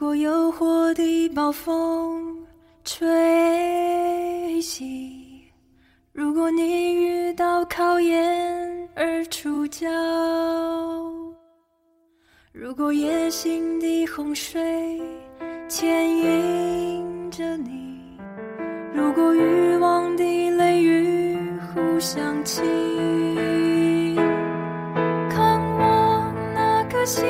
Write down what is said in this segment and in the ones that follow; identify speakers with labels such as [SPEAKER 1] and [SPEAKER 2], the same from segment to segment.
[SPEAKER 1] 如果诱惑的暴风吹袭，如果你遇到考验而出脚，如果野心的洪水牵引着你，如果欲望的雷雨互相侵，看我那颗心，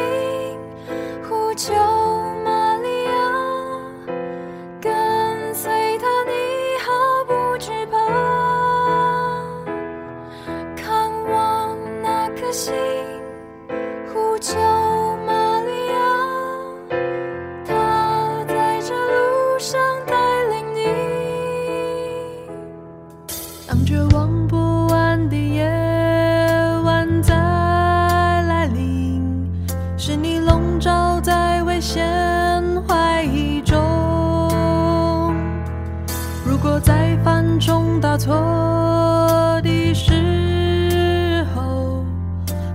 [SPEAKER 1] 错的时候，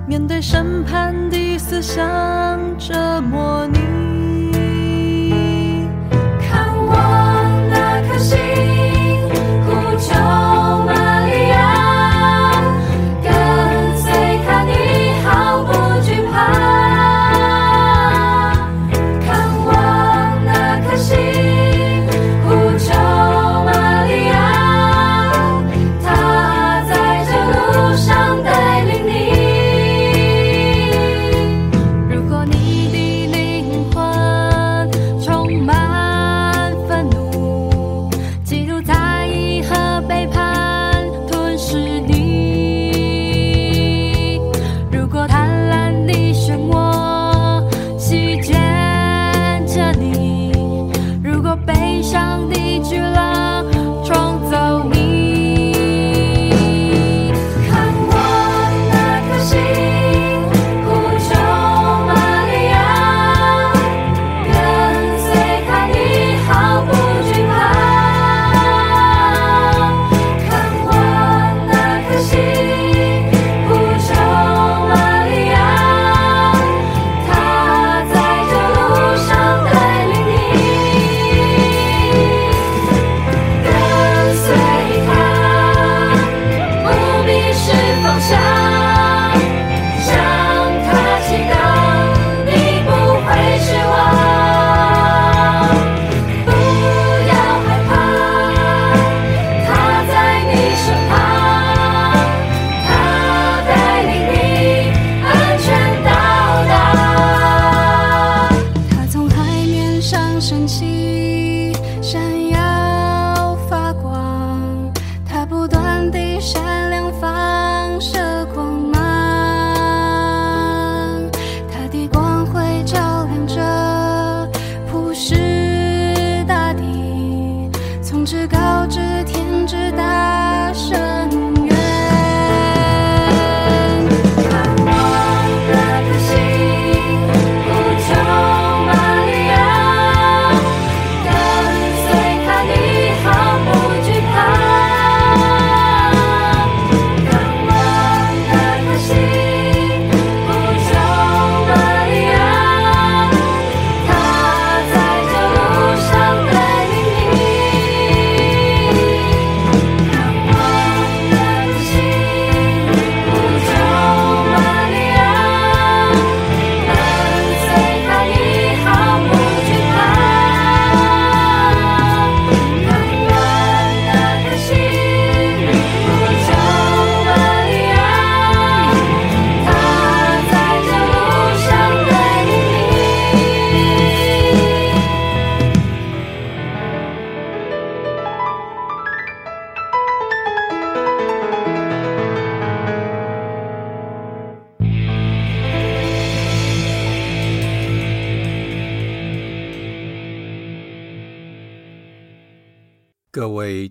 [SPEAKER 1] 面对审判的思想折磨你。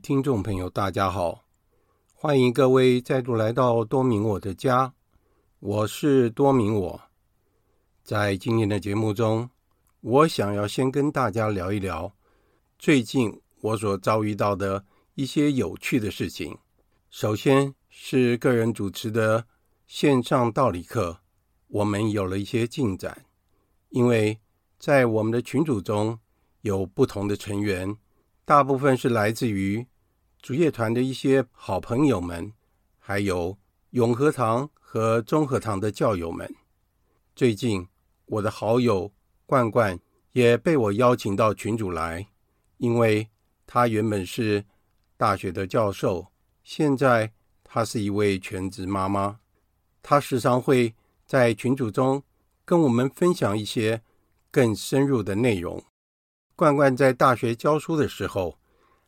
[SPEAKER 2] 听众朋友，大家好！欢迎各位再度来到多明我的家，我是多明我。在今天的节目中，我想要先跟大家聊一聊最近我所遭遇到的一些有趣的事情。首先是个人主持的线上道理课，我们有了一些进展，因为在我们的群组中有不同的成员，大部分是来自于主业团的一些好朋友们，还有永和堂和中和堂的教友们。最近，我的好友冠冠也被我邀请到群组来，因为他原本是大学的教授，现在他是一位全职妈妈。他时常会在群组中跟我们分享一些更深入的内容。冠冠在大学教书的时候，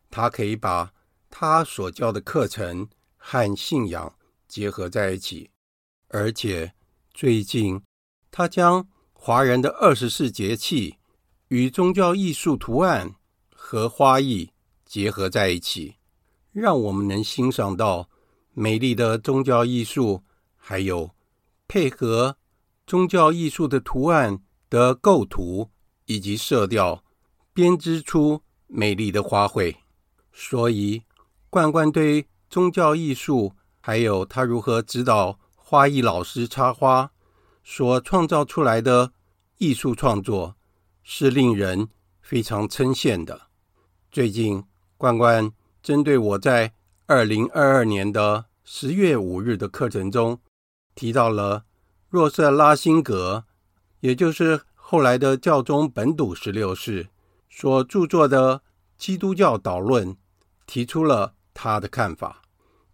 [SPEAKER 2] 他可以把他所教的课程和信仰结合在一起，而且最近他将华人的二十四节气与宗教艺术图案和花艺结合在一起，让我们能欣赏到美丽的宗教艺术。还有配合宗教艺术的图案的构图以及色调，编织出美丽的花卉。所以，冠冠对宗教艺术，还有他如何指导花艺老师插花所创造出来的艺术创作，是令人非常称羡的。最近，冠冠针对我在二零二二年的十月五日的课程中。提到了若瑟拉辛格，也就是后来的教宗本笃十六世所著作的《基督教导论》，提出了他的看法。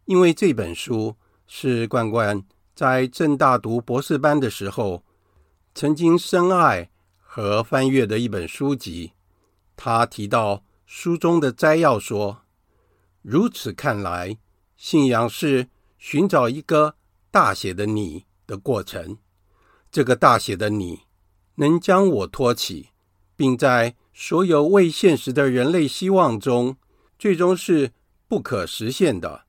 [SPEAKER 2] 因为这本书是冠冠在政大读博士班的时候曾经深爱和翻阅的一本书籍。他提到书中的摘要说：“如此看来，信仰是寻找一个。”大写的你的过程，这个大写的你能将我托起，并在所有未现实的人类希望中，最终是不可实现的。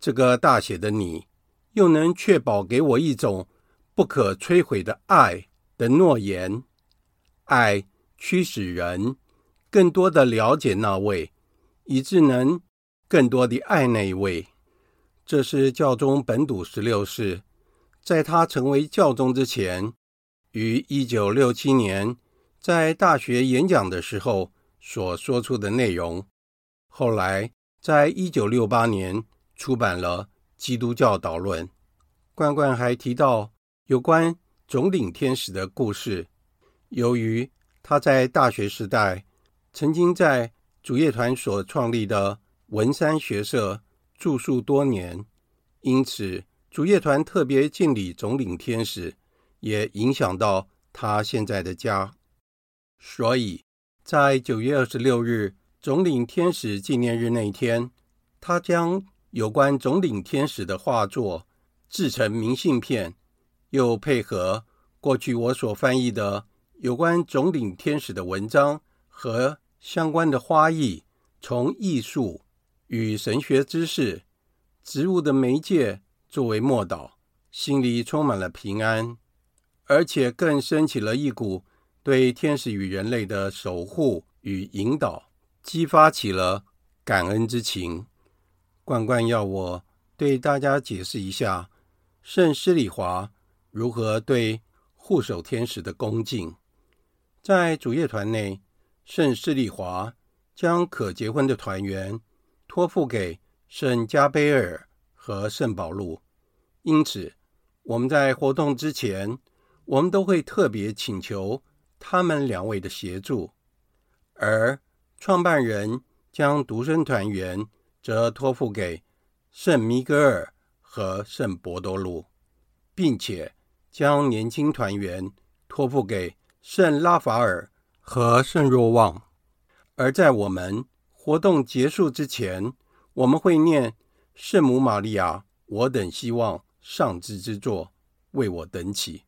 [SPEAKER 2] 这个大写的你又能确保给我一种不可摧毁的爱的诺言。爱驱使人更多的了解那位，以致能更多的爱那一位。这是教宗本笃十六世在他成为教宗之前，于一九六七年在大学演讲的时候所说出的内容。后来，在一九六八年出版了《基督教导论》。冠冠还提到有关总领天使的故事。由于他在大学时代曾经在主业团所创立的文山学社。住宿多年，因此主业团特别敬礼总领天使，也影响到他现在的家。所以，在九月二十六日总领天使纪念日那一天，他将有关总领天使的画作制成明信片，又配合过去我所翻译的有关总领天使的文章和相关的花艺，从艺术。与神学知识、植物的媒介作为默祷，心里充满了平安，而且更升起了一股对天使与人类的守护与引导，激发起了感恩之情。冠冠要我对大家解释一下圣施礼华如何对护守天使的恭敬。在主业团内，圣施礼华将可结婚的团员。托付给圣加贝尔和圣保禄，因此我们在活动之前，我们都会特别请求他们两位的协助，而创办人将独生团员则托付给圣米格尔和圣伯多禄，并且将年轻团员托付给圣拉法尔和圣若望，而在我们。活动结束之前，我们会念圣母玛利亚，我等希望上智之作，为我等祈。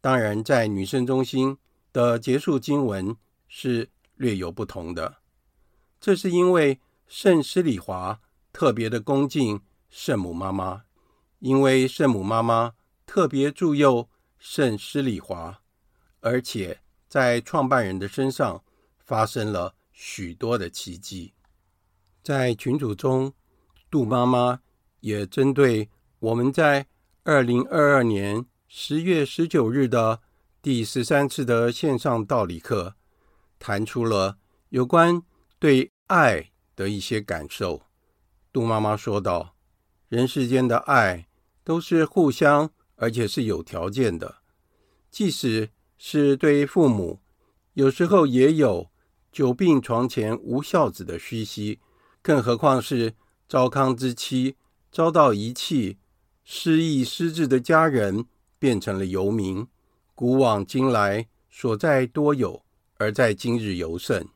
[SPEAKER 2] 当然，在女生中心的结束经文是略有不同的。这是因为圣施礼华特别的恭敬圣母妈妈，因为圣母妈妈特别助佑圣施礼华，而且在创办人的身上发生了。许多的奇迹，在群组中，杜妈妈也针对我们在二零二二年十月十九日的第十三次的线上道理课，谈出了有关对爱的一些感受。杜妈妈说道：“人世间的爱都是互相，而且是有条件的。即使是对父母，有时候也有久病床前无孝子的虚席，更何况是糟糠之妻遭到遗弃、失意失志的家人变成了游民。”古往今来，所在多有，而在今日尤甚。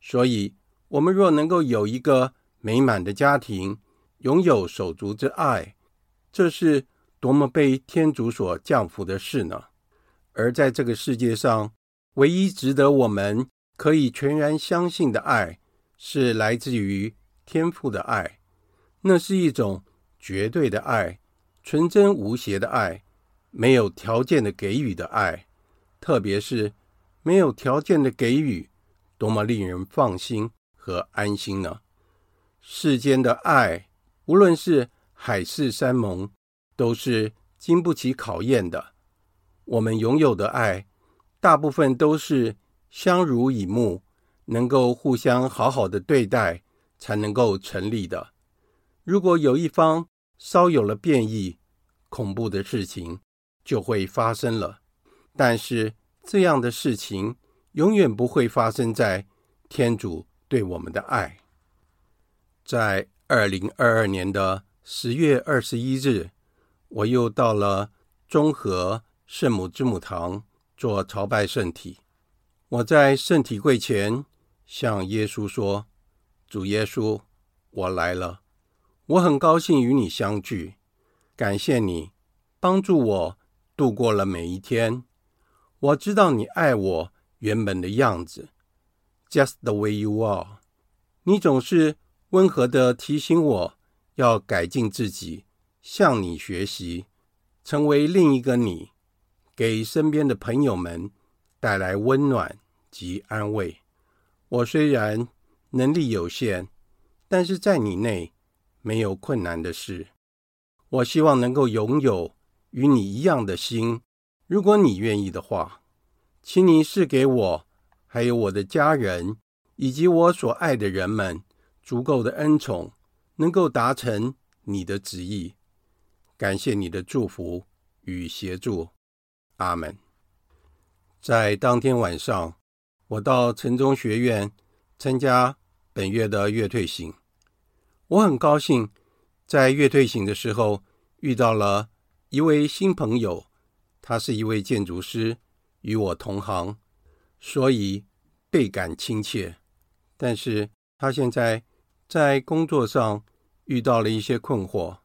[SPEAKER 2] 所以，我们若能够有一个美满的家庭，拥有手足之爱，这是多么被天主所降福的事呢？而在这个世界上，唯一值得我们可以全然相信的爱，是来自于天父的爱。那是一种绝对的爱，纯真无邪的爱。没有条件的给予的爱，特别是没有条件的给予，多么令人放心和安心呢？世间的爱，无论是海誓山盟，都是经不起考验的。我们拥有的爱，大部分都是相濡以沫，能够互相好好的对待，才能够成立的。如果有一方稍有了变异，恐怖的事情。就会发生了，但是这样的事情永远不会发生在天主对我们的爱。在二零二二年的十月二十一日，我又到了中和圣母之母堂做朝拜圣体。我在圣体柜前向耶稣说：“主耶稣，我来了，我很高兴与你相聚，感谢你帮助我。”度过了每一天，我知道你爱我原本的样子，just the way you are。你总是温和的提醒我要改进自己，向你学习，成为另一个你，给身边的朋友们带来温暖及安慰。我虽然能力有限，但是在你内没有困难的事。我希望能够拥有。与你一样的心，如果你愿意的话，请你赐给我，还有我的家人，以及我所爱的人们，足够的恩宠，能够达成你的旨意。感谢你的祝福与协助，阿门。在当天晚上，我到城中学院参加本月的月退行。我很高兴，在月退行的时候遇到了。一位新朋友，他是一位建筑师，与我同行，所以倍感亲切。但是他现在在工作上遇到了一些困惑。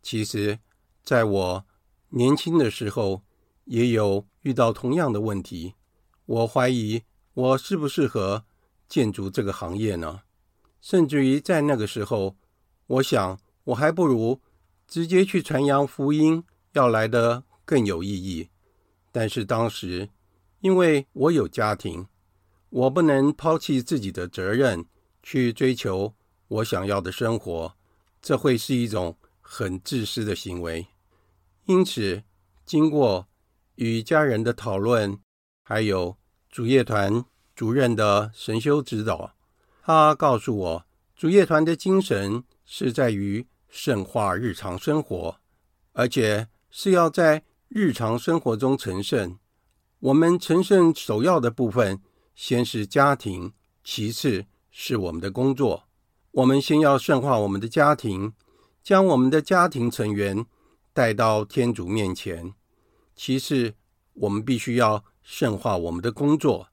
[SPEAKER 2] 其实，在我年轻的时候，也有遇到同样的问题。我怀疑我适不适合建筑这个行业呢？甚至于在那个时候，我想我还不如。直接去传扬福音要来得更有意义，但是当时因为我有家庭，我不能抛弃自己的责任去追求我想要的生活，这会是一种很自私的行为。因此，经过与家人的讨论，还有主业团主任的神修指导，他告诉我，主业团的精神是在于。圣化日常生活，而且是要在日常生活中成圣。我们成圣首要的部分，先是家庭，其次是我们的工作。我们先要圣化我们的家庭，将我们的家庭成员带到天主面前；其次，我们必须要圣化我们的工作，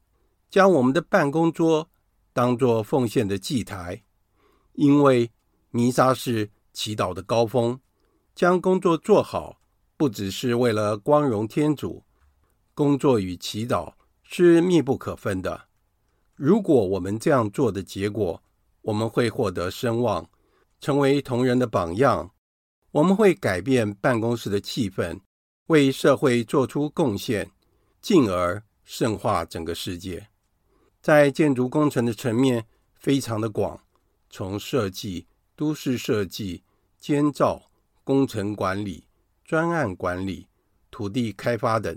[SPEAKER 2] 将我们的办公桌当作奉献的祭台，因为弥撒是。祈祷的高峰，将工作做好，不只是为了光荣天主，工作与祈祷是密不可分的。如果我们这样做的结果，我们会获得声望，成为同仁的榜样，我们会改变办公室的气氛，为社会做出贡献，进而圣化整个世界。在建筑工程的层面非常的广，从设计。都市设计、监造、工程管理、专案管理、土地开发等，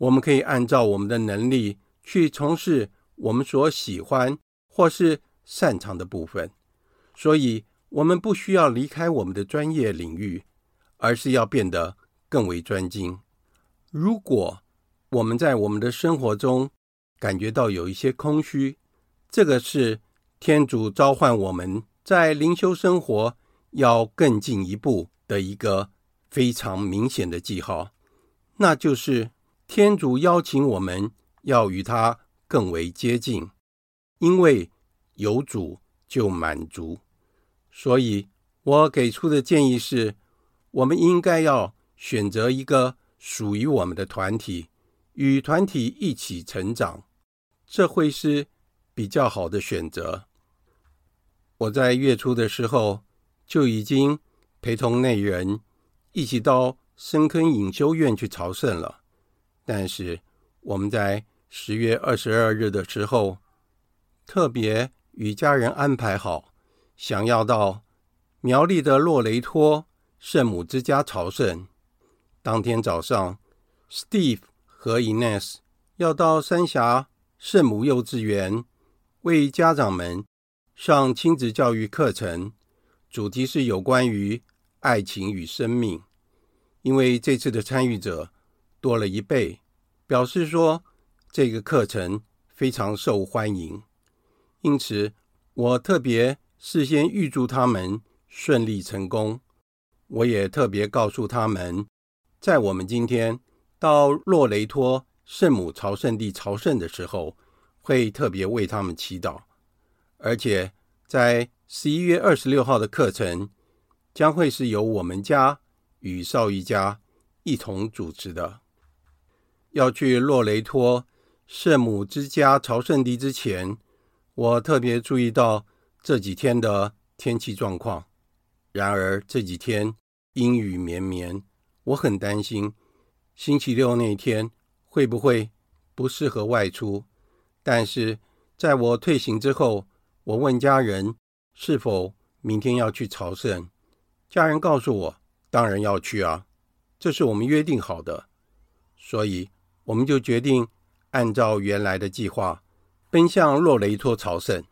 [SPEAKER 2] 我们可以按照我们的能力去从事我们所喜欢或是擅长的部分，所以我们不需要离开我们的专业领域，而是要变得更为专精。如果我们在我们的生活中感觉到有一些空虚，这个是天主召唤我们在灵修生活要更进一步的一个非常明显的记号，那就是。天主邀请我们要与他更为接近，因为有主就满足。所以我给出的建议是，我们应该要选择一个属于我们的团体，与团体一起成长，这会是比较好的选择。我在月初的时候就已经陪同内人一起到深坑隐修院去朝圣了。但是我们在十月二十二日的时候，特别与家人安排好，想要到苗栗的洛雷托圣母之家朝圣。当天早上，Steve 和 Ines 要到三峡圣母幼稚园为家长们上亲子教育课程，主题是有关于爱情与生命。因为这次的参与者多了一倍。表示说这个课程非常受欢迎，因此我特别事先预祝他们顺利成功。我也特别告诉他们，在我们今天到洛雷托圣母朝圣地朝圣的时候，会特别为他们祈祷。而且在十一月二十六号的课程，将会是由我们家与少一家一同主持的。要去洛雷托圣母之家朝圣地之前，我特别注意到这几天的天气状况。然而这几天阴雨绵绵，我很担心星期六那天会不会不适合外出。但是在我退行之后，我问家人是否明天要去朝圣，家人告诉我当然要去啊，这是我们约定好的，所以。我们就决定按照原来的计划奔向洛雷托朝圣。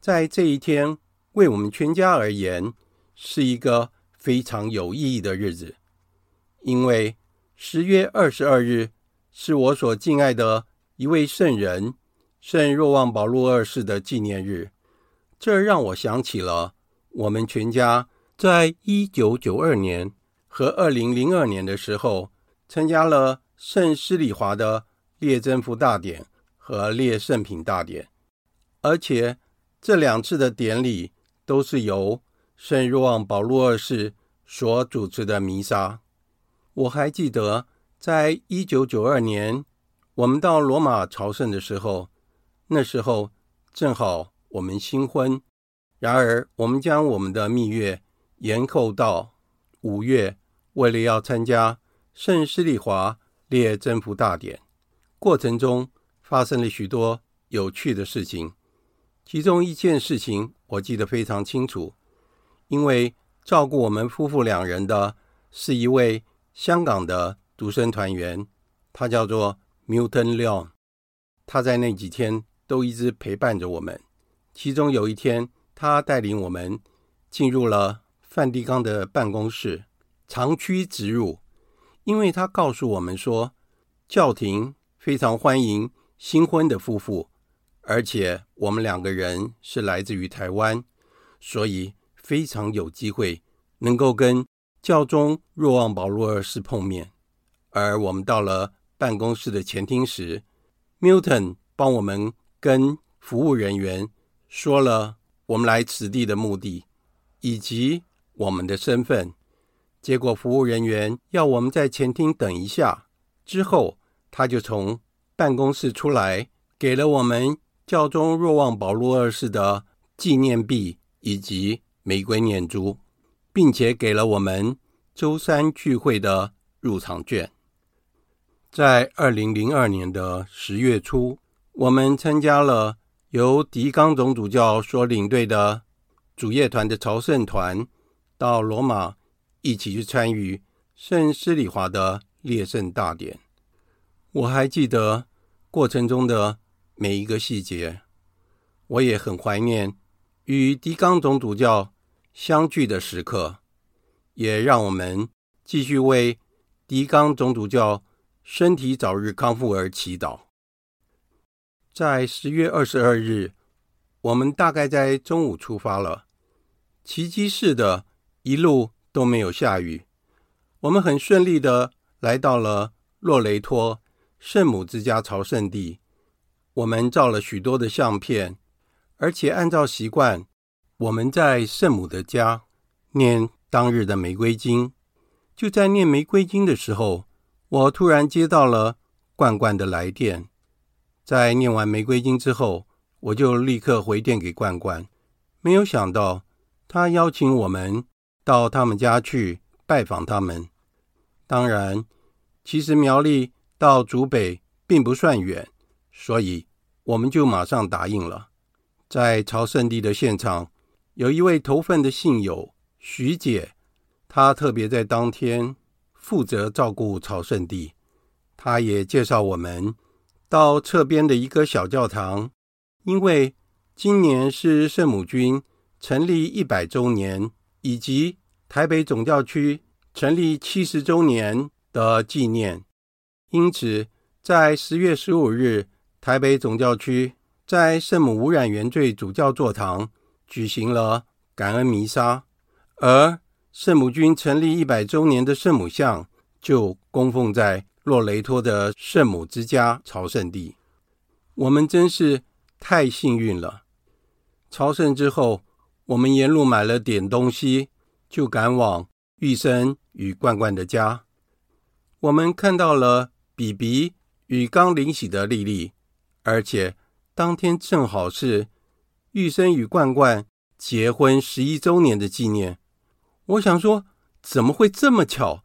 [SPEAKER 2] 在这一天，为我们全家而言是一个非常有意义的日子，因为十月二十二日是我所敬爱的一位圣人圣若望保禄二世的纪念日。这让我想起了我们全家在一九九二年和二零零二年的时候参加了。圣施礼华的列真福大典和列圣品大典，而且这两次的典礼都是由圣若望保禄二世所主持的弥撒。我还记得，在一九九二年我们到罗马朝圣的时候，那时候正好我们新婚，然而我们将我们的蜜月延后到五月，为了要参加圣施礼华。列征服大典过程中发生了许多有趣的事情，其中一件事情我记得非常清楚，因为照顾我们夫妇两人的是一位香港的独生团员，他叫做 Milton Leon，他在那几天都一直陪伴着我们。其中有一天，他带领我们进入了梵蒂冈的办公室，长驱直入。因为他告诉我们说，教廷非常欢迎新婚的夫妇，而且我们两个人是来自于台湾，所以非常有机会能够跟教宗若望保禄二世碰面。而我们到了办公室的前厅时，Milton 帮我们跟服务人员说了我们来此地的目的以及我们的身份。结果，服务人员要我们在前厅等一下。之后，他就从办公室出来，给了我们教宗若望保禄二世的纪念币以及玫瑰念珠，并且给了我们周三聚会的入场券。在二零零二年的十月初，我们参加了由狄刚总主教所领队的主业团的朝圣团到罗马。一起去参与圣施礼华的列圣大典。我还记得过程中的每一个细节，我也很怀念与狄刚总主教相聚的时刻，也让我们继续为狄刚总主教身体早日康复而祈祷。在十月二十二日，我们大概在中午出发了，奇迹式的，一路都没有下雨，我们很顺利的来到了洛雷托圣母之家朝圣地。我们照了许多的相片，而且按照习惯，我们在圣母的家念当日的玫瑰经。就在念玫瑰经的时候，我突然接到了罐罐的来电。在念完玫瑰经之后，我就立刻回电给罐罐。没有想到，他邀请我们到他们家去拜访他们。当然，其实苗栗到竹北并不算远，所以我们就马上答应了。在朝圣地的现场，有一位投份的信友徐姐，她特别在当天负责照顾朝圣地。她也介绍我们。到侧边的一个小教堂，因为今年是圣母军成立一百周年，以及台北总教区成立七十周年的纪念，因此在十月十五日，台北总教区在圣母无染原罪主教座堂举行了感恩弥撒，而圣母军成立一百周年的圣母像就供奉在。洛雷托的圣母之家朝圣地，我们真是太幸运了。朝圣之后，我们沿路买了点东西，就赶往玉生与罐罐的家。我们看到了比比与刚领洗的丽丽，而且当天正好是玉生与罐罐结婚十一周年的纪念。我想说，怎么会这么巧？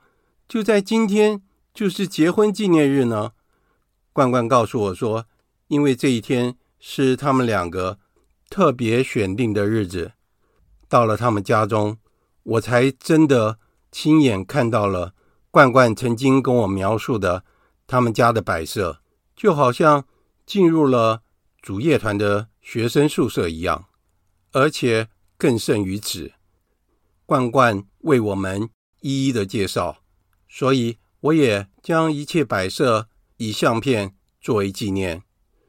[SPEAKER 2] 就在今天。就是结婚纪念日呢，罐罐告诉我说，因为这一天是他们两个特别选定的日子。到了他们家中，我才真的亲眼看到了冠冠曾经跟我描述的他们家的摆设，就好像进入了主业团的学生宿舍一样，而且更甚于此。冠冠为我们一一的介绍，所以。我也将一切摆设以相片作为纪念。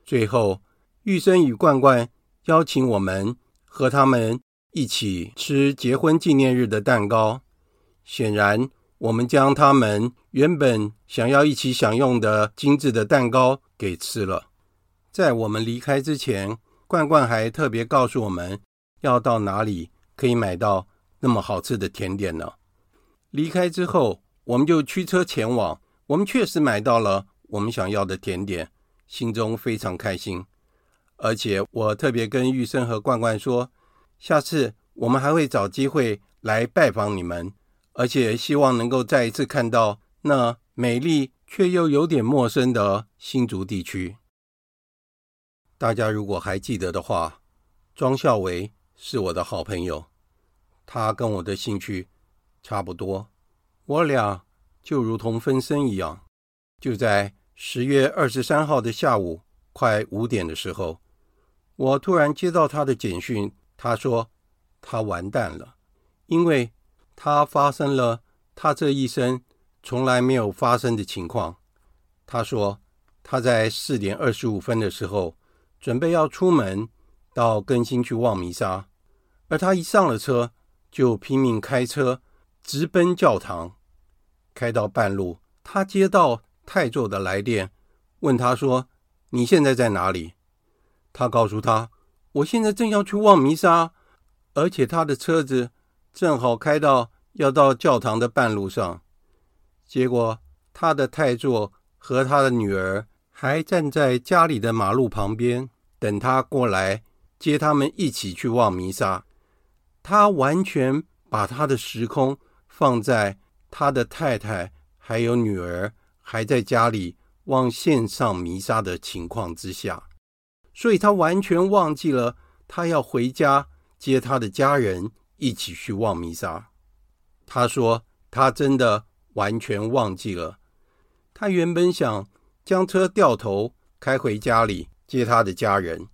[SPEAKER 2] 最后，玉生与冠冠邀请我们和他们一起吃结婚纪念日的蛋糕。显然，我们将他们原本想要一起享用的精致的蛋糕给吃了。在我们离开之前，罐罐还特别告诉我们要到哪里可以买到那么好吃的甜点呢？离开之后。我们就驱车前往，我们确实买到了我们想要的甜点，心中非常开心。而且我特别跟玉生和罐罐说，下次我们还会找机会来拜访你们，而且希望能够再一次看到那美丽却又有点陌生的新竹地区。大家如果还记得的话，庄孝维是我的好朋友，他跟我的兴趣差不多。我俩就如同分身一样，就在十月二十三号的下午快五点的时候，我突然接到他的简讯，他说他完蛋了，因为他发生了他这一生从来没有发生的情况。他说他在四点二十五分的时候准备要出门到更新去望弥撒，而他一上了车就拼命开车。直奔教堂，开到半路，他接到泰座的来电，问他说：“你现在在哪里？”他告诉他：“我现在正要去望弥撒，而且他的车子正好开到要到教堂的半路上。”结果他的太座和他的女儿还站在家里的马路旁边，等他过来接他们一起去望弥撒。他完全把他的时空。放在他的太太还有女儿还在家里望线上弥撒的情况之下，所以他完全忘记了他要回家接他的家人一起去望弥撒。他说他真的完全忘记了。他原本想将车掉头开回家里接他的家人。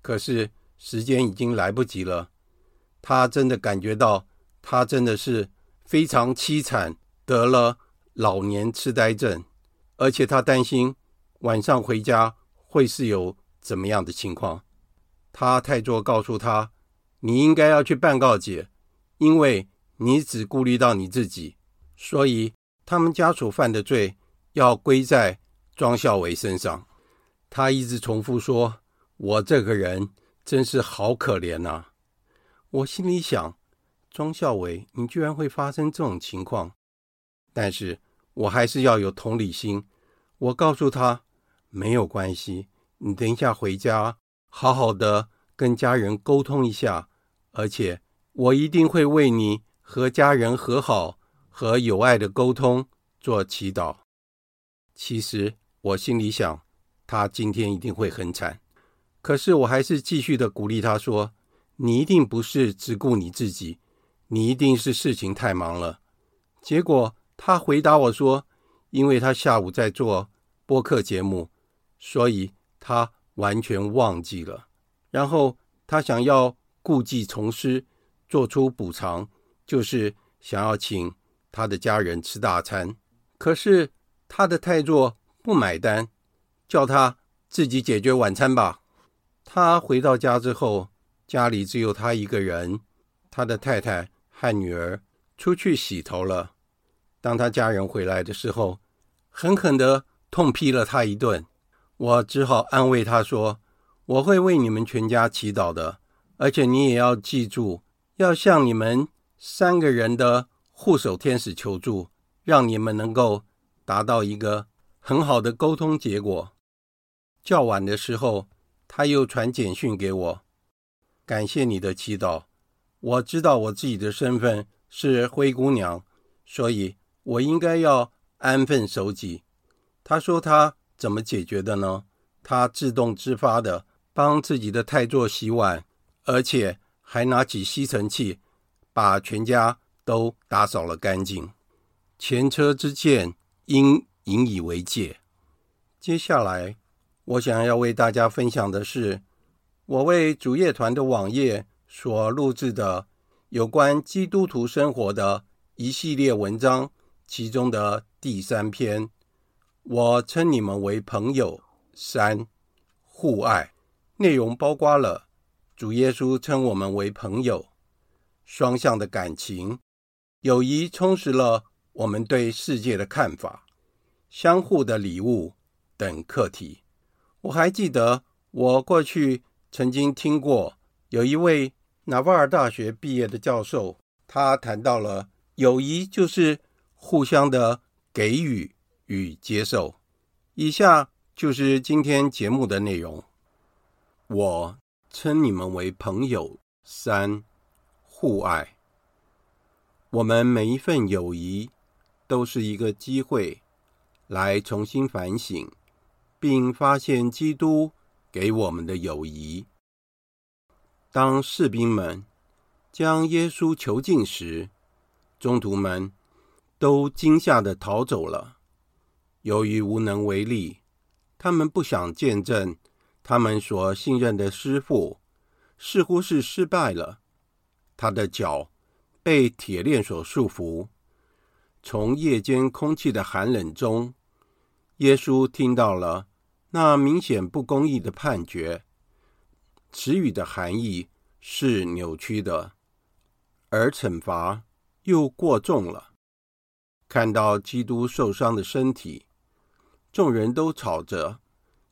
[SPEAKER 2] 可是时间已经来不及了，他真的感觉到他真的是非常凄惨，得了老年痴呆症，而且他担心晚上回家会是有怎么样的情况。他太座告诉他：“你应该要去办告解，因为你只顾虑到你自己，所以他们家属犯的罪要归在庄孝伟身上。”他一直重复说：“我这个人真是好可怜呐！”我心里想：“庄孝伟，你居然会发生这种情况？”但是我还是要有同理心。我告诉他：“没有关系，你等一下回家。”好好的跟家人沟通一下，而且我一定会为你和家人和好和有爱的沟通做祈祷。其实我心里想，他今天一定会很惨，可是我还是继续的鼓励他说：“你一定不是只顾你自己，你一定是事情太忙了。”结果他回答我说：“因为他下午在做播客节目，所以他。”完全忘记了，然后他想要故技重施，做出补偿，就是想要请他的家人吃大餐。可是他的太座不买单，叫他自己解决晚餐吧。他回到家之后，家里只有他一个人，他的太太和女儿出去洗头了。当他家人回来的时候，狠狠地痛批了他一顿。我只好安慰他说：“我会为你们全家祈祷的，而且你也要记住，要向你们三个人的护守天使求助，让你们能够达到一个很好的沟通结果。”较晚的时候，他又传简讯给我，感谢你的祈祷。我知道我自己的身份是灰姑娘，所以我应该要安分守己。他说他。怎么解决的呢？他自动自发的帮自己的太座洗碗，而且还拿起吸尘器把全家都打扫了干净。前车之鉴，应引以为戒。接下来，我想要为大家分享的是我为主业团的网页所录制的有关基督徒生活的一系列文章，其中的第三篇。我称你们为朋友。三、互爱内容包括了主耶稣称我们为朋友，双向的感情，友谊充实了我们对世界的看法，相互的礼物等课题。我还记得我过去曾经听过有一位纳瓦尔大学毕业的教授，他谈到了友谊就是互相的给予。与接受。以下就是今天节目的内容。我称你们为朋友。三、互爱。我们每一份友谊都是一个机会，来重新反省，并发现基督给我们的友谊。当士兵们将耶稣囚禁时，宗徒们都惊吓地逃走了。由于无能为力，他们不想见证他们所信任的师傅似乎是失败了。他的脚被铁链所束缚。从夜间空气的寒冷中，耶稣听到了那明显不公义的判决。词语的含义是扭曲的，而惩罚又过重了。看到基督受伤的身体。众人都吵着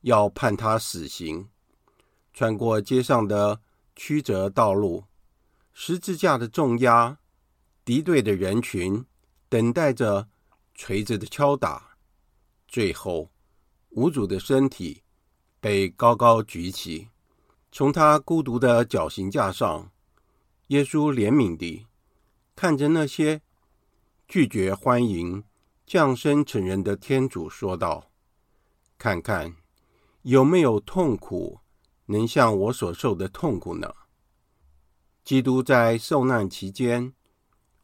[SPEAKER 2] 要判他死刑，穿过街上的曲折道路，十字架的重压，敌对的人群等待着锤子的敲打，最后无主的身体被高高举起，从他孤独的绞刑架上，耶稣怜悯地看着那些拒绝欢迎降生成人的天主，说道。看看有没有痛苦能像我所受的痛苦呢？基督在受难期间，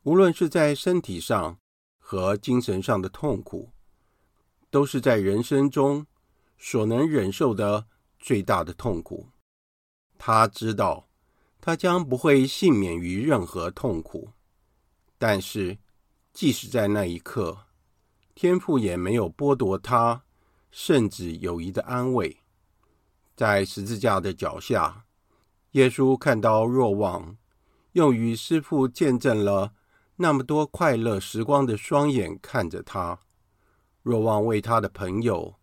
[SPEAKER 2] 无论是在身体上和精神上的痛苦，都是在人生中所能忍受的最大的痛苦。他知道，他将不会幸免于任何痛苦。但是，即使在那一刻，天父也没有剥夺他甚至友谊的安慰。在十字架的脚下，耶稣看到若望用与师父见证了那么多快乐时光的双眼看着他。若望为他的朋友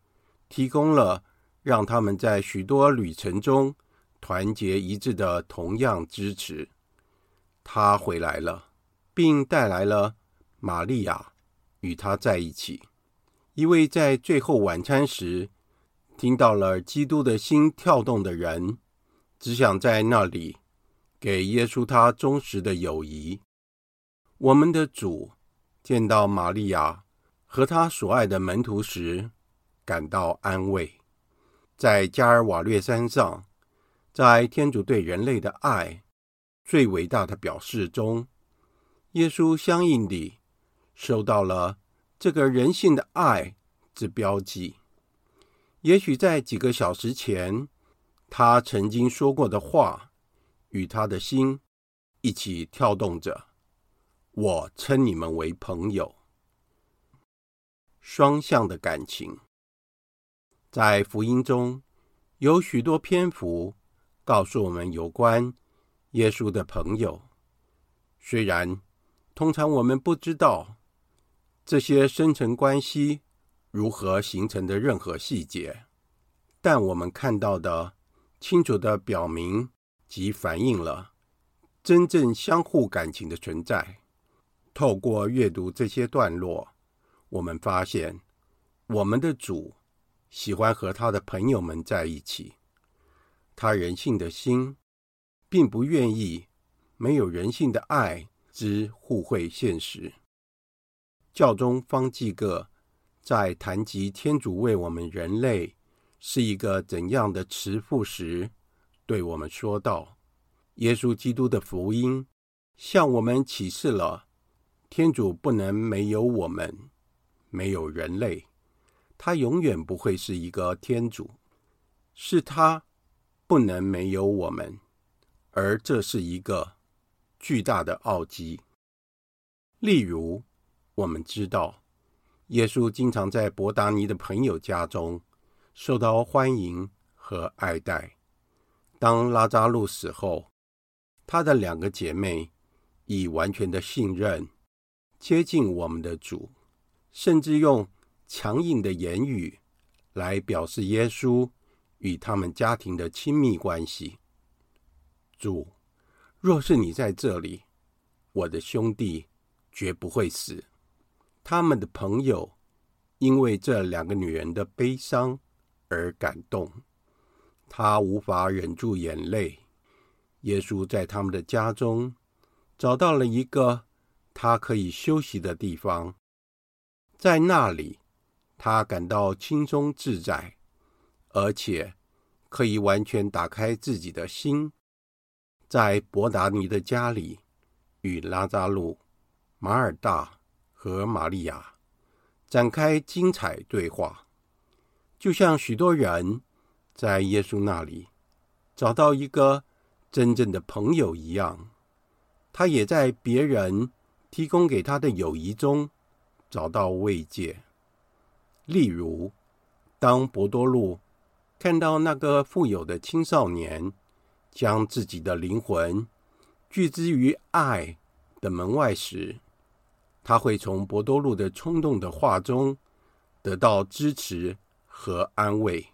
[SPEAKER 2] 提供了让他们在许多旅程中团结一致的同样支持。他回来了，并带来了玛利亚与他在一起，一位在最后晚餐时听到了基督的心跳动的人，只想在那里给耶稣他忠实的友谊。我们的主见到玛利亚。和他所爱的门徒时，感到安慰。在加尔瓦略山上，在天主对人类的爱最伟大的表示中，耶稣相应地受到了这个人性的爱之标记。也许在几个小时前，他曾经说过的话，与他的心一起跳动着。我称你们为朋友。双向的感情，在福音中有许多篇幅告诉我们有关耶稣的朋友。虽然通常我们不知道这些深层关系如何形成的任何细节，但我们看到的清楚地表明及反映了真正相互感情的存在。透过阅读这些段落。我们发现，我们的主喜欢和他的朋友们在一起。他人性的心，并不愿意没有人性的爱之互惠现实。教宗方济各在谈及天主为我们人类是一个怎样的慈父时，对我们说道：“耶稣基督的福音向我们启示了天主不能没有我们。”没有人类，他永远不会是一个天主，是他不能没有我们，而这是一个巨大的奥迹。例如，我们知道，耶稣经常在伯达尼的朋友家中受到欢迎和爱戴。当拉扎路死后，他的两个姐妹以完全的信任接近我们的主。甚至用强硬的言语来表示耶稣与他们家庭的亲密关系。主，若是你在这里，我的兄弟绝不会死。他们的朋友因为这两个女人的悲伤而感动，他无法忍住眼泪。耶稣在他们的家中找到了一个他可以休息的地方。在那里，他感到轻松自在，而且可以完全打开自己的心。在伯达尼的家里，与拉扎路、马尔大和玛利亚展开精彩对话，就像许多人在耶稣那里找到一个真正的朋友一样。他也在别人提供给他的友谊中。找到慰藉。例如，当伯多禄看到那个富有的青少年将自己的灵魂拒之于爱的门外时，他会从伯多禄的冲动的话中得到支持和安慰。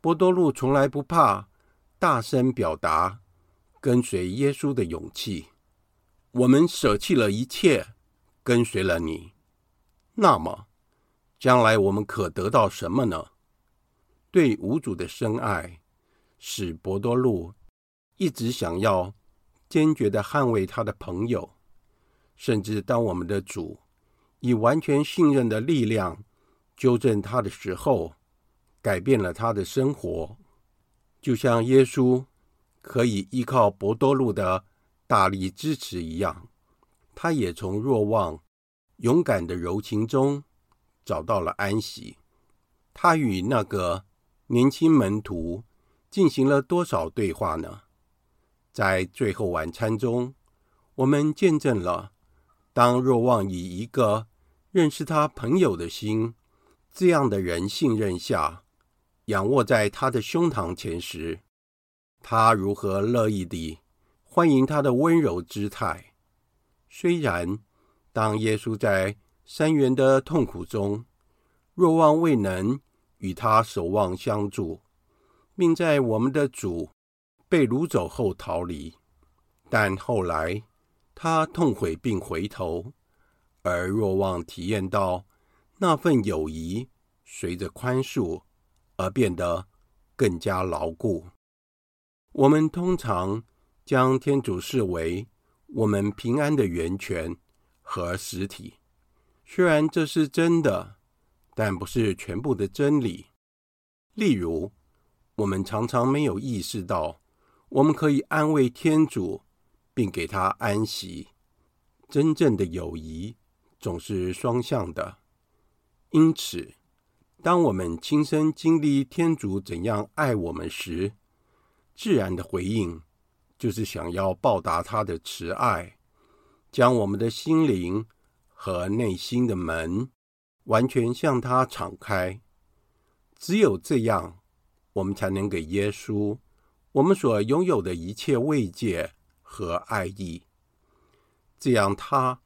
[SPEAKER 2] 伯多禄从来不怕大声表达跟随耶稣的勇气。我们舍弃了一切，跟随了你。那么，将来我们可得到什么呢？对无主的深爱，使伯多禄一直想要坚决的捍卫他的朋友，甚至当我们的主以完全信任的力量纠正他的时候，改变了他的生活，就像耶稣可以依靠伯多禄的大力支持一样，他也从若望。勇敢的柔情中找到了安息。他与那个年轻门徒进行了多少对话呢？在最后晚餐中，我们见证了，当若望以一个认识他朋友的心，这样的人信任下，仰卧在他的胸膛前时，他如何乐意地欢迎他的温柔姿态。虽然当耶稣在三元的痛苦中，若望未能与他守望相助，并在我们的主被掳走后逃离，但后来他痛悔并回头，而若望体验到那份友谊随着宽恕而变得更加牢固。我们通常将天主视为我们平安的源泉和实体，虽然这是真的，但不是全部的真理。例如，我们常常没有意识到，我们可以安慰天主，并给他安息。真正的友谊总是双向的，因此，当我们亲身经历天主怎样爱我们时，自然的回应就是想要报答他的慈爱，将我们的心灵和内心的门完全向他敞开。只有这样。我们才能给耶稣我们所拥有的一切慰藉和爱意，这样他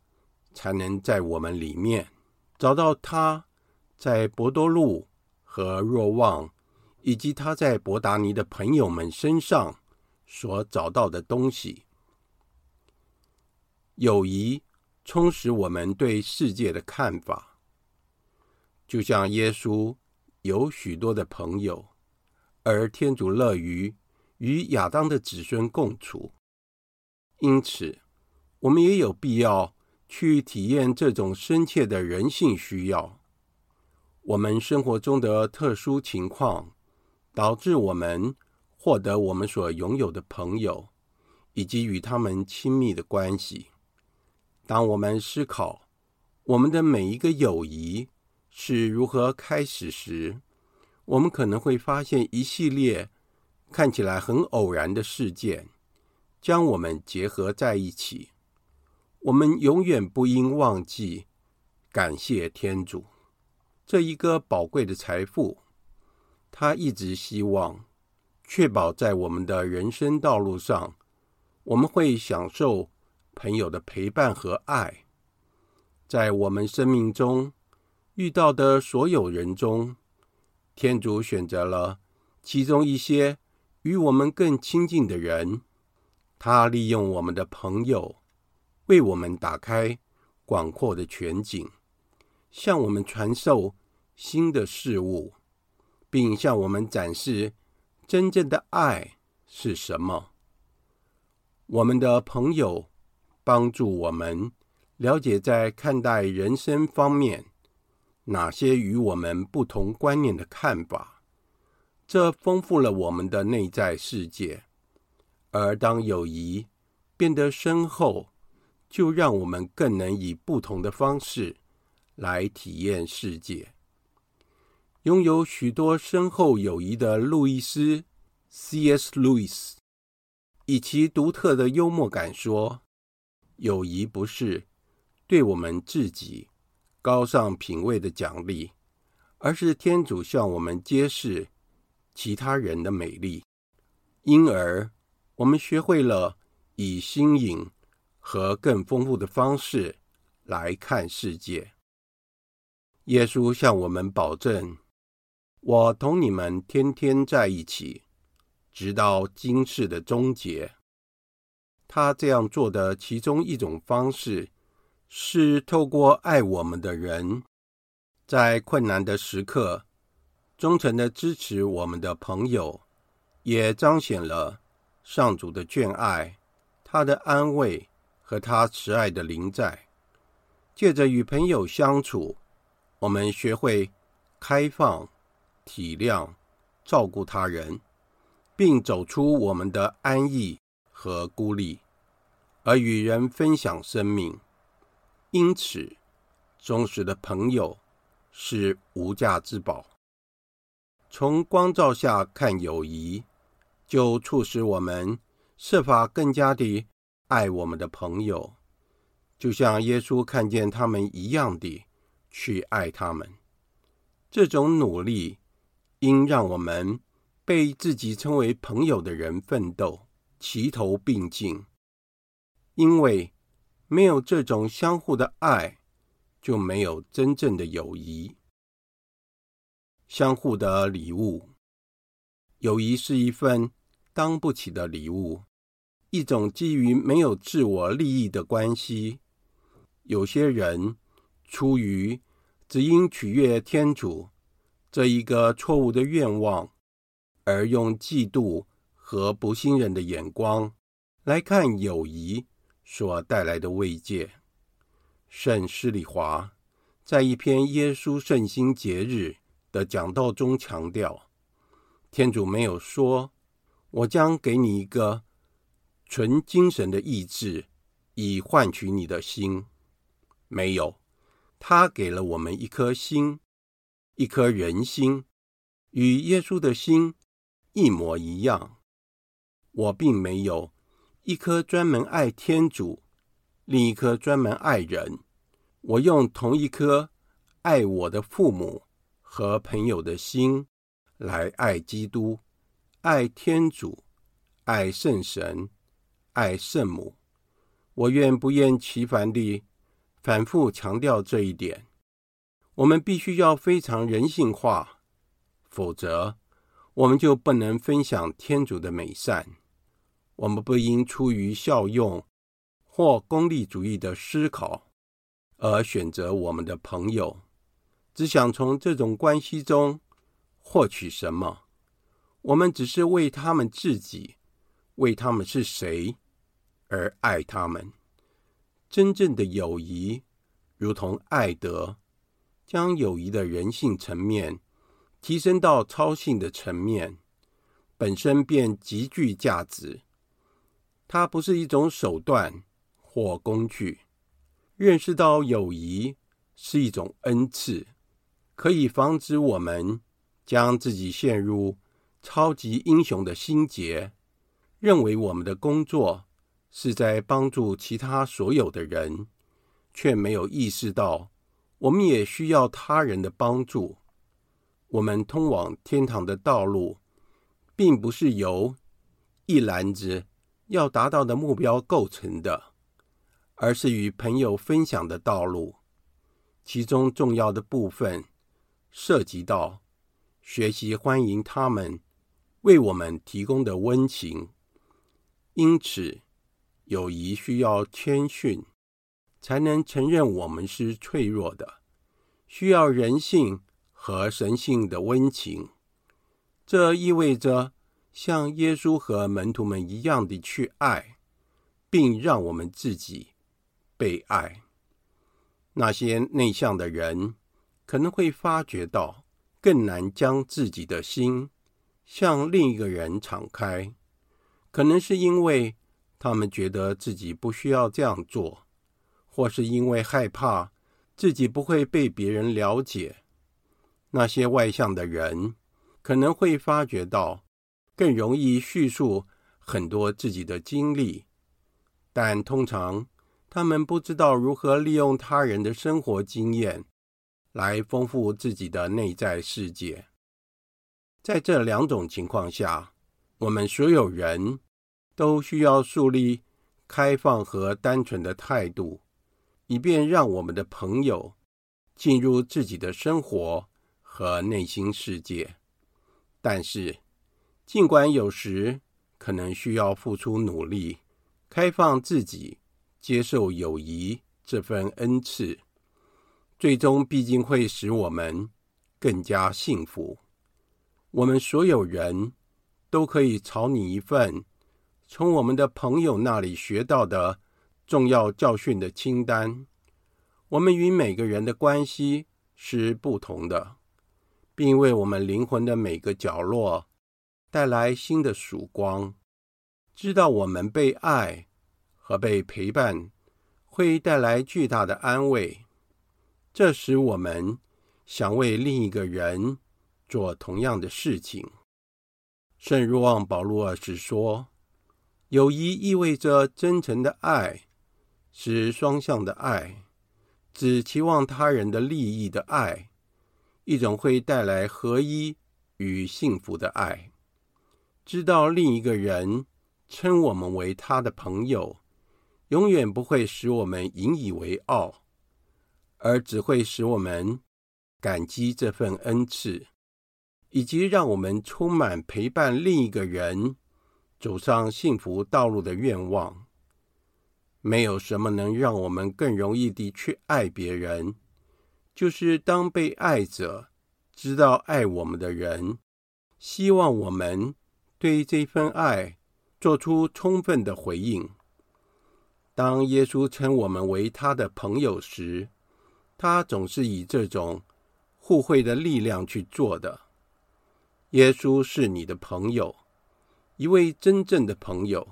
[SPEAKER 2] 才能在我们里面找到他在博多路和若望以及他在博达尼的朋友们身上所找到的东西。友谊充实我们对世界的看法，就像耶稣有许多的朋友。而天主乐于与亚当的子孙共处，因此我们也有必要去体验这种深切的人性需要。我们生活中的特殊情况，导致我们获得我们所拥有的朋友，以及与他们亲密的关系。当我们思考我们的每一个友谊是如何开始时，我们可能会发现一系列看起来很偶然的事件，将我们结合在一起。我们永远不应忘记感谢天主，这一个宝贵的财富。他一直希望确保在我们的人生道路上，我们会享受朋友的陪伴和爱。在我们生命中遇到的所有人中，天主选择了其中一些与我们更亲近的人，他利用我们的朋友，为我们打开广阔的全景，向我们传授新的事物，并向我们展示真正的爱是什么。我们的朋友帮助我们了解在看待人生方面，哪些与我们不同观念的看法，这丰富了我们的内在世界。而当友谊变得深厚，就让我们更能以不同的方式来体验世界。拥有许多深厚友谊的路易斯 （C.S. Lewis） 以其独特的幽默感说：“友谊不是对我们自己。”高尚品味的奖励，而是天主向我们揭示其他人的美丽，因而我们学会了以新颖和更丰富的方式来看世界。耶稣向我们保证：“我同你们天天在一起，直到今世的终结。”他这样做的其中一种方式。是透过爱我们的人，在困难的时刻忠诚的支持我们的朋友，也彰显了上主的眷爱、他的安慰和他慈爱的临在。借着与朋友相处，我们学会开放、体谅、照顾他人，并走出我们的安逸和孤立，而与人分享生命。因此，忠实的朋友是无价之宝。从光照下看友谊，就促使我们设法更加地爱我们的朋友，就像耶稣看见他们一样的去爱他们。这种努力，应让我们被自己称为朋友的人奋斗，齐头并进。因为没有这种相互的爱，就没有真正的友谊。相互的礼物，友谊是一份当不起的礼物，一种基于没有自我利益的关系。有些人出于只因取悦天主这一个错误的愿望，而用嫉妒和不信任的眼光来看友谊所带来的慰藉。圣施礼华在一篇耶稣圣心节日的讲道中强调，天主没有说：“我将给你一个纯精神的意志，以换取你的心。”没有，他给了我们一颗心，一颗人心，与耶稣的心一模一样。我并没有一颗专门爱天主，另一颗专门爱人。我用同一颗爱我的父母。和朋友的心来爱基督，爱天主，爱圣神，爱圣母。我愿不厌其烦地反复强调这一点。我们必须要非常人性化，否则我们就不能分享天主的美善。我们不应出于效用或功利主义的思考而选择我们的朋友。只想从这种关系中获取什么？我们只是为他们自己，为他们是谁而爱他们。真正的友谊，如同爱德，将友谊的人性层面提升到超性的层面，本身便极具价值。它不是一种手段或工具。认识到友谊是一种恩赐。可以防止我们将自己陷入超级英雄的心结，认为我们的工作是在帮助其他所有的人，却没有意识到我们也需要他人的帮助。我们通往天堂的道路，并不是由一篮子要达到的目标构成的，而是与朋友分享的道路，其中重要的部分。涉及到学习欢迎他们为我们提供的温情，因此友谊需要谦逊，才能承认我们是脆弱的，需要人性和神性的温情。这意味着像耶稣和门徒们一样的去爱，并让我们自己被爱。那些内向的人。可能会发觉到更难将自己的心向另一个人敞开，可能是因为他们觉得自己不需要这样做，或是因为害怕自己不会被别人了解。那些外向的人可能会发觉到更容易叙述很多自己的经历，但通常他们不知道如何利用他人的生活经验。来丰富自己的内在世界。在这两种情况下，我们所有人都需要树立开放和单纯的态度，以便让我们的朋友进入自己的生活和内心世界。但是，尽管有时可能需要付出努力，开放自己，接受友谊这份恩赐。最终毕竟会使我们更加幸福。我们所有人都可以草拟一份从我们的朋友那里学到的重要教训的清单。我们与每个人的关系是不同的，并为我们灵魂的每个角落带来新的曙光。知道我们被爱和被陪伴会带来巨大的安慰。这使我们想为另一个人做同样的事情。圣若望保禄二世说：“友谊意味着真诚的爱，是双向的爱，只期望他人的利益的爱，一种会带来合一与幸福的爱。知道另一个人称我们为他的朋友，永远不会使我们引以为傲，而只会使我们感激这份恩赐。”以及让我们充满陪伴另一个人走上幸福道路的愿望。没有什么能让我们更容易地去爱别人，就是当被爱者知道爱我们的人，希望我们对这份爱做出充分的回应。当耶稣称我们为他的朋友时，他总是以这种互惠的力量去做的。耶稣是你的朋友，一位真正的朋友。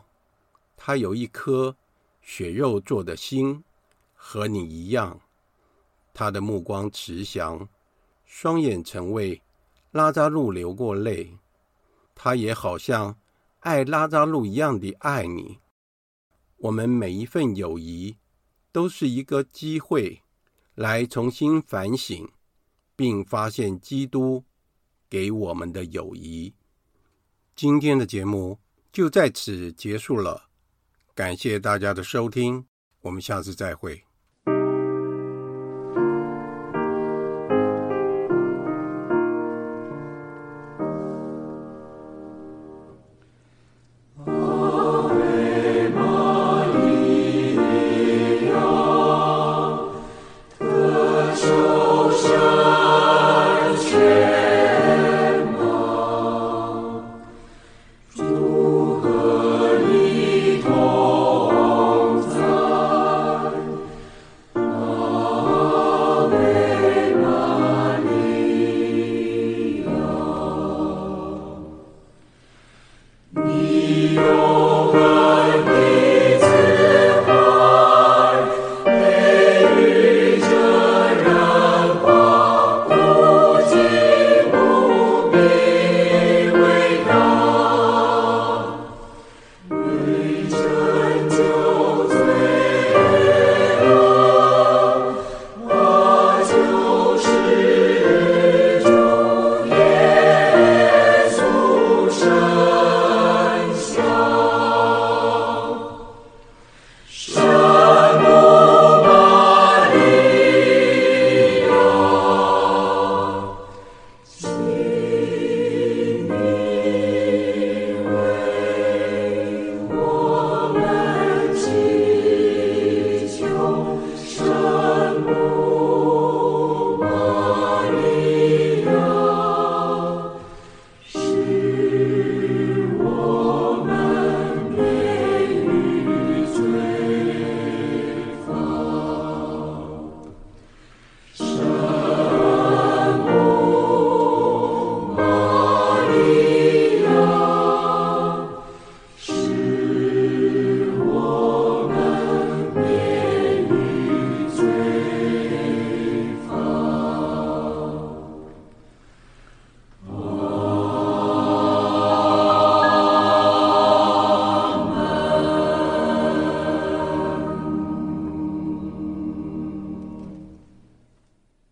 [SPEAKER 2] 他有一颗血肉做的心，和你一样。他的目光慈祥，双眼曾为拉扎路流过泪。他也好像爱拉扎路一样的爱你。我们每一份友谊，都是一个机会，来重新反省，并发现基督。给我们的友谊。今天的节目就在此结束了，感谢大家的收听，我们下次再
[SPEAKER 1] 会。